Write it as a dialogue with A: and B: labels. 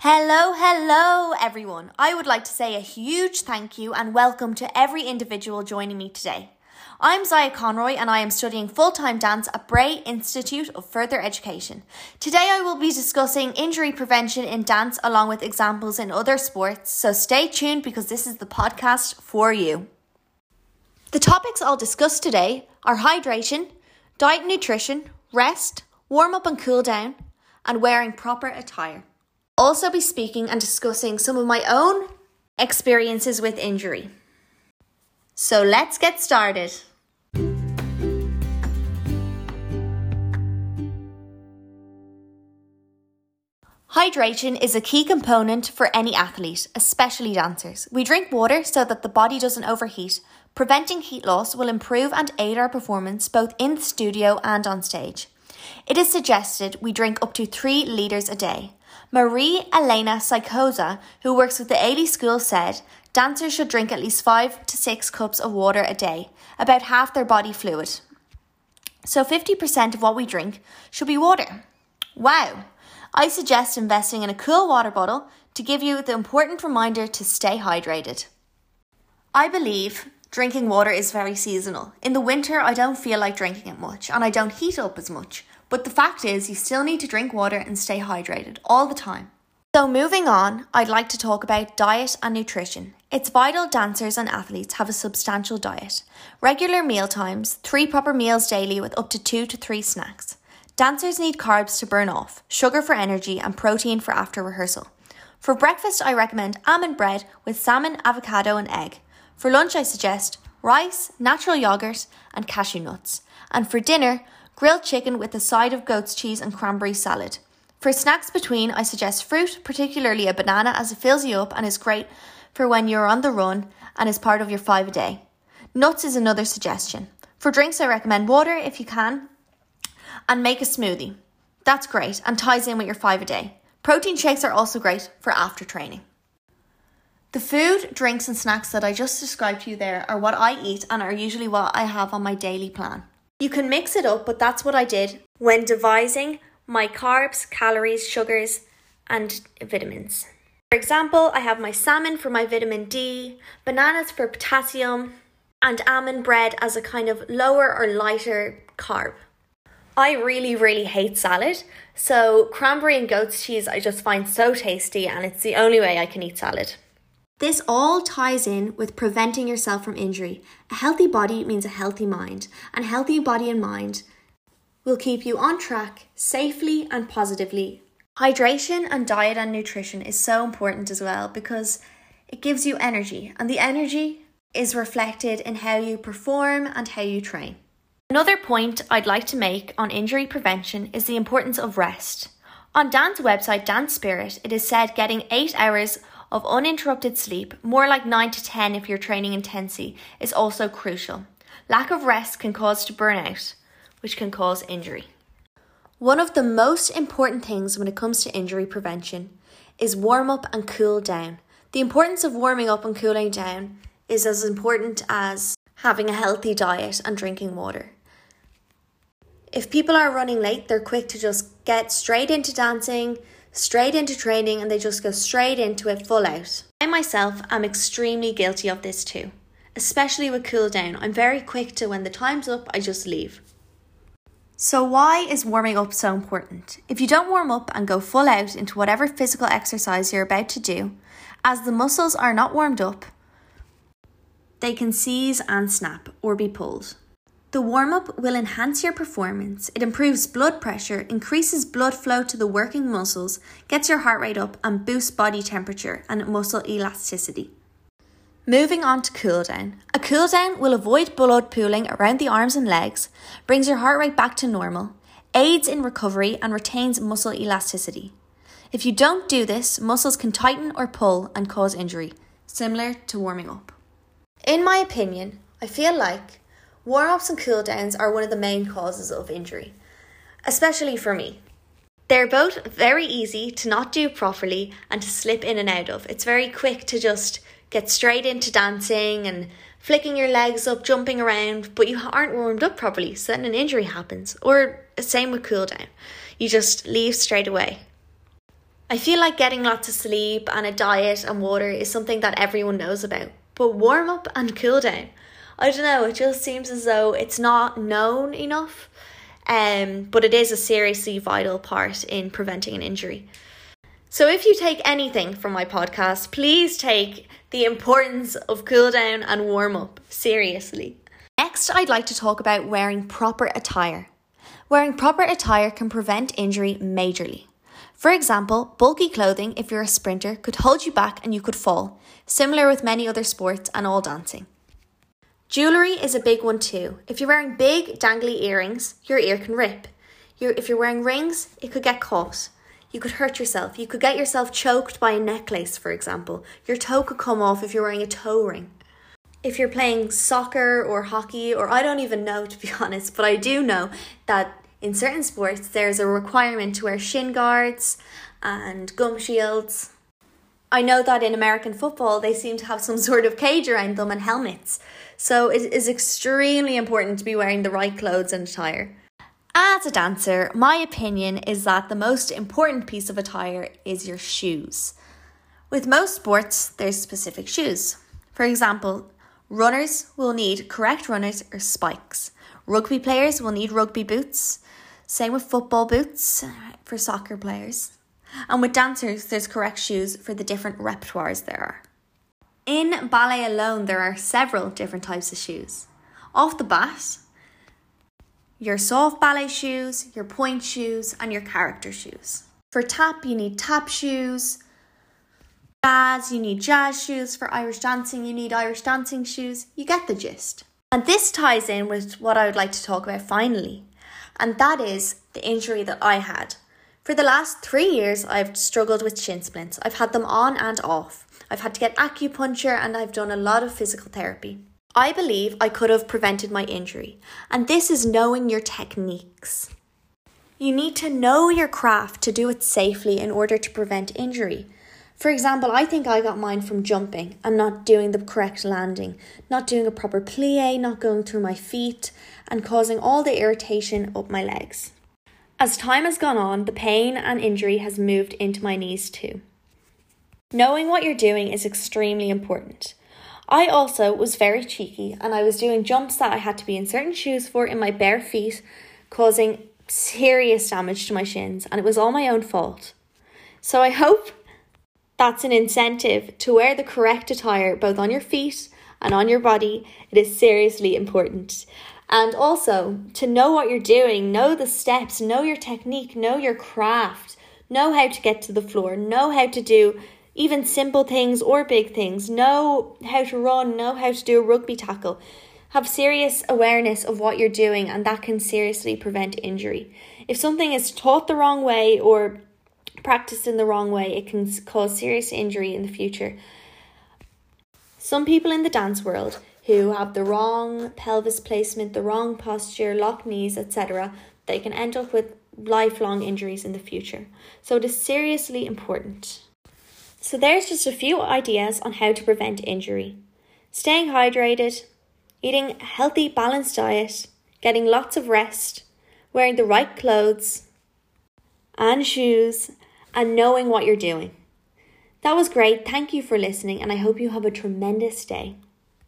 A: Hello, hello, everyone. I would like to say a huge thank you and welcome to every individual joining me today. I'm Zaya Conroy and I am studying full time dance at Bray Institute of Further Education. Today I will be discussing injury prevention in dance along with examples in other sports, so stay tuned because this is the podcast for you. The topics I'll discuss today are hydration, diet and nutrition, rest, warm up and cool down, and wearing proper attire also be speaking and discussing some of my own experiences with injury. So let's get started. Hydration is a key component for any athlete, especially dancers. We drink water so that the body doesn't overheat. Preventing heat loss will improve and aid our performance both in the studio and on stage. It is suggested we drink up to 3 litres a day. Marie Elena Psychosa, who works with the Ailey School, said dancers should drink at least five to six cups of water a day, about half their body fluid. So 50% of what we drink should be water. Wow! I suggest investing in a cool water bottle to give you the important reminder to stay hydrated. I believe drinking water is very seasonal. In the winter, I don't feel like drinking it much and I don't heat up as much. But the fact is, you still need to drink water and stay hydrated all the time. So, moving on, I'd like to talk about diet and nutrition. It's vital dancers and athletes have a substantial diet. Regular meal times, three proper meals daily with up to two to three snacks. Dancers need carbs to burn off, sugar for energy, and protein for after rehearsal. For breakfast, I recommend almond bread with salmon, avocado, and egg. For lunch, I suggest rice, natural yogurt, and cashew nuts. And for dinner, grilled chicken with a side of goat's cheese and cranberry salad. For snacks between, I suggest fruit, particularly a banana, as it fills you up and is great for when you're on the run and is part of your five a day. Nuts is another suggestion. For drinks, I recommend water if you can, and make a smoothie. That's great and ties in with your five a day. Protein shakes are also great for after training. The food, drinks, and snacks that I just described to you there are what I eat and are usually what I have on my daily plan. You can mix it up, but that's what I did when devising my carbs, calories, sugars, and vitamins. For example, I have my salmon for my vitamin D, bananas for potassium, and almond bread as a kind of lower or lighter carb. I really, really hate salad, so cranberry and goat's cheese I just find so tasty, and it's the only way I can eat salad. This all ties in with preventing yourself from injury. A healthy body means a healthy mind, and healthy body and mind will keep you on track safely and positively. Hydration and diet and nutrition is so important as well because it gives you energy, and the energy is reflected in how you perform and how you train. Another point I'd like to make on injury prevention is the importance of rest. On Dan's website Dance Spirit, it is said getting 8 hours of uninterrupted sleep, more like 9 to 10 if you're training intensely, is also crucial. Lack of rest can cause to burnout, which can cause injury. One of the most important things when it comes to injury prevention is warm up and cool down. The importance of warming up and cooling down is as important as having a healthy diet and drinking water. If people are running late, they're quick to just get straight into dancing, straight into training and they just go straight into it full out. I myself am extremely guilty of this too, especially with cool down. I'm very quick to when the time's up, I just leave. So, why is warming up so important? If you don't warm up and go full out into whatever physical exercise you're about to do, as the muscles are not warmed up, they can seize and snap or be pulled. The warm up will enhance your performance. It improves blood pressure, increases blood flow to the working muscles, gets your heart rate up, and boosts body temperature and muscle elasticity. Moving on to cool down. A cool down will avoid blood pooling around the arms and legs, brings your heart rate back to normal, aids in recovery, and retains muscle elasticity. If you don't do this, muscles can tighten or pull and cause injury, similar to warming up. In my opinion, I feel like Warm ups and cool downs are one of the main causes of injury, especially for me. They're both very easy to not do properly and to slip in and out of. It's very quick to just get straight into dancing and flicking your legs up, jumping around, but you aren't warmed up properly, so then an injury happens. Or the same with cool down. You just leave straight away. I feel like getting lots of sleep and a diet and water is something that everyone knows about. But warm up and cool down, I don't know, it just seems as though it's not known enough. Um, but it is a seriously vital part in preventing an injury. So if you take anything from my podcast, please take the importance of cool down and warm up seriously. Next, I'd like to talk about wearing proper attire. Wearing proper attire can prevent injury majorly. For example, bulky clothing, if you're a sprinter, could hold you back and you could fall, similar with many other sports and all dancing. Jewellery is a big one too. If you're wearing big, dangly earrings, your ear can rip. You're, if you're wearing rings, it could get caught. You could hurt yourself. You could get yourself choked by a necklace, for example. Your toe could come off if you're wearing a toe ring. If you're playing soccer or hockey, or I don't even know to be honest, but I do know that in certain sports there's a requirement to wear shin guards and gum shields. I know that in American football they seem to have some sort of cage around them and helmets. So it is extremely important to be wearing the right clothes and attire. As a dancer, my opinion is that the most important piece of attire is your shoes. With most sports, there's specific shoes. For example, runners will need correct runners or spikes. Rugby players will need rugby boots. Same with football boots for soccer players. And with dancers, there's correct shoes for the different repertoires there are. In ballet alone, there are several different types of shoes. Off the bat, your soft ballet shoes, your pointe shoes, and your character shoes. For tap, you need tap shoes. Jazz, you need jazz shoes. For Irish dancing, you need Irish dancing shoes. You get the gist. And this ties in with what I would like to talk about finally, and that is the injury that I had. For the last three years, I've struggled with shin splints. I've had them on and off. I've had to get acupuncture and I've done a lot of physical therapy. I believe I could have prevented my injury, and this is knowing your techniques. You need to know your craft to do it safely in order to prevent injury. For example, I think I got mine from jumping and not doing the correct landing, not doing a proper plie, not going through my feet, and causing all the irritation up my legs. As time has gone on, the pain and injury has moved into my knees too. Knowing what you're doing is extremely important. I also was very cheeky and I was doing jumps that I had to be in certain shoes for in my bare feet, causing serious damage to my shins, and it was all my own fault. So I hope that's an incentive to wear the correct attire both on your feet and on your body. It is seriously important. And also to know what you're doing, know the steps, know your technique, know your craft, know how to get to the floor, know how to do even simple things or big things. Know how to run, know how to do a rugby tackle. Have serious awareness of what you're doing, and that can seriously prevent injury. If something is taught the wrong way or practiced in the wrong way, it can cause serious injury in the future. Some people in the dance world who have the wrong pelvis placement, the wrong posture, lock knees, etc., they can end up with lifelong injuries in the future. So it is seriously important. So, there's just a few ideas on how to prevent injury staying hydrated, eating a healthy, balanced diet, getting lots of rest, wearing the right clothes and shoes, and knowing what you're doing. That was great. Thank you for listening, and I hope you have a tremendous day.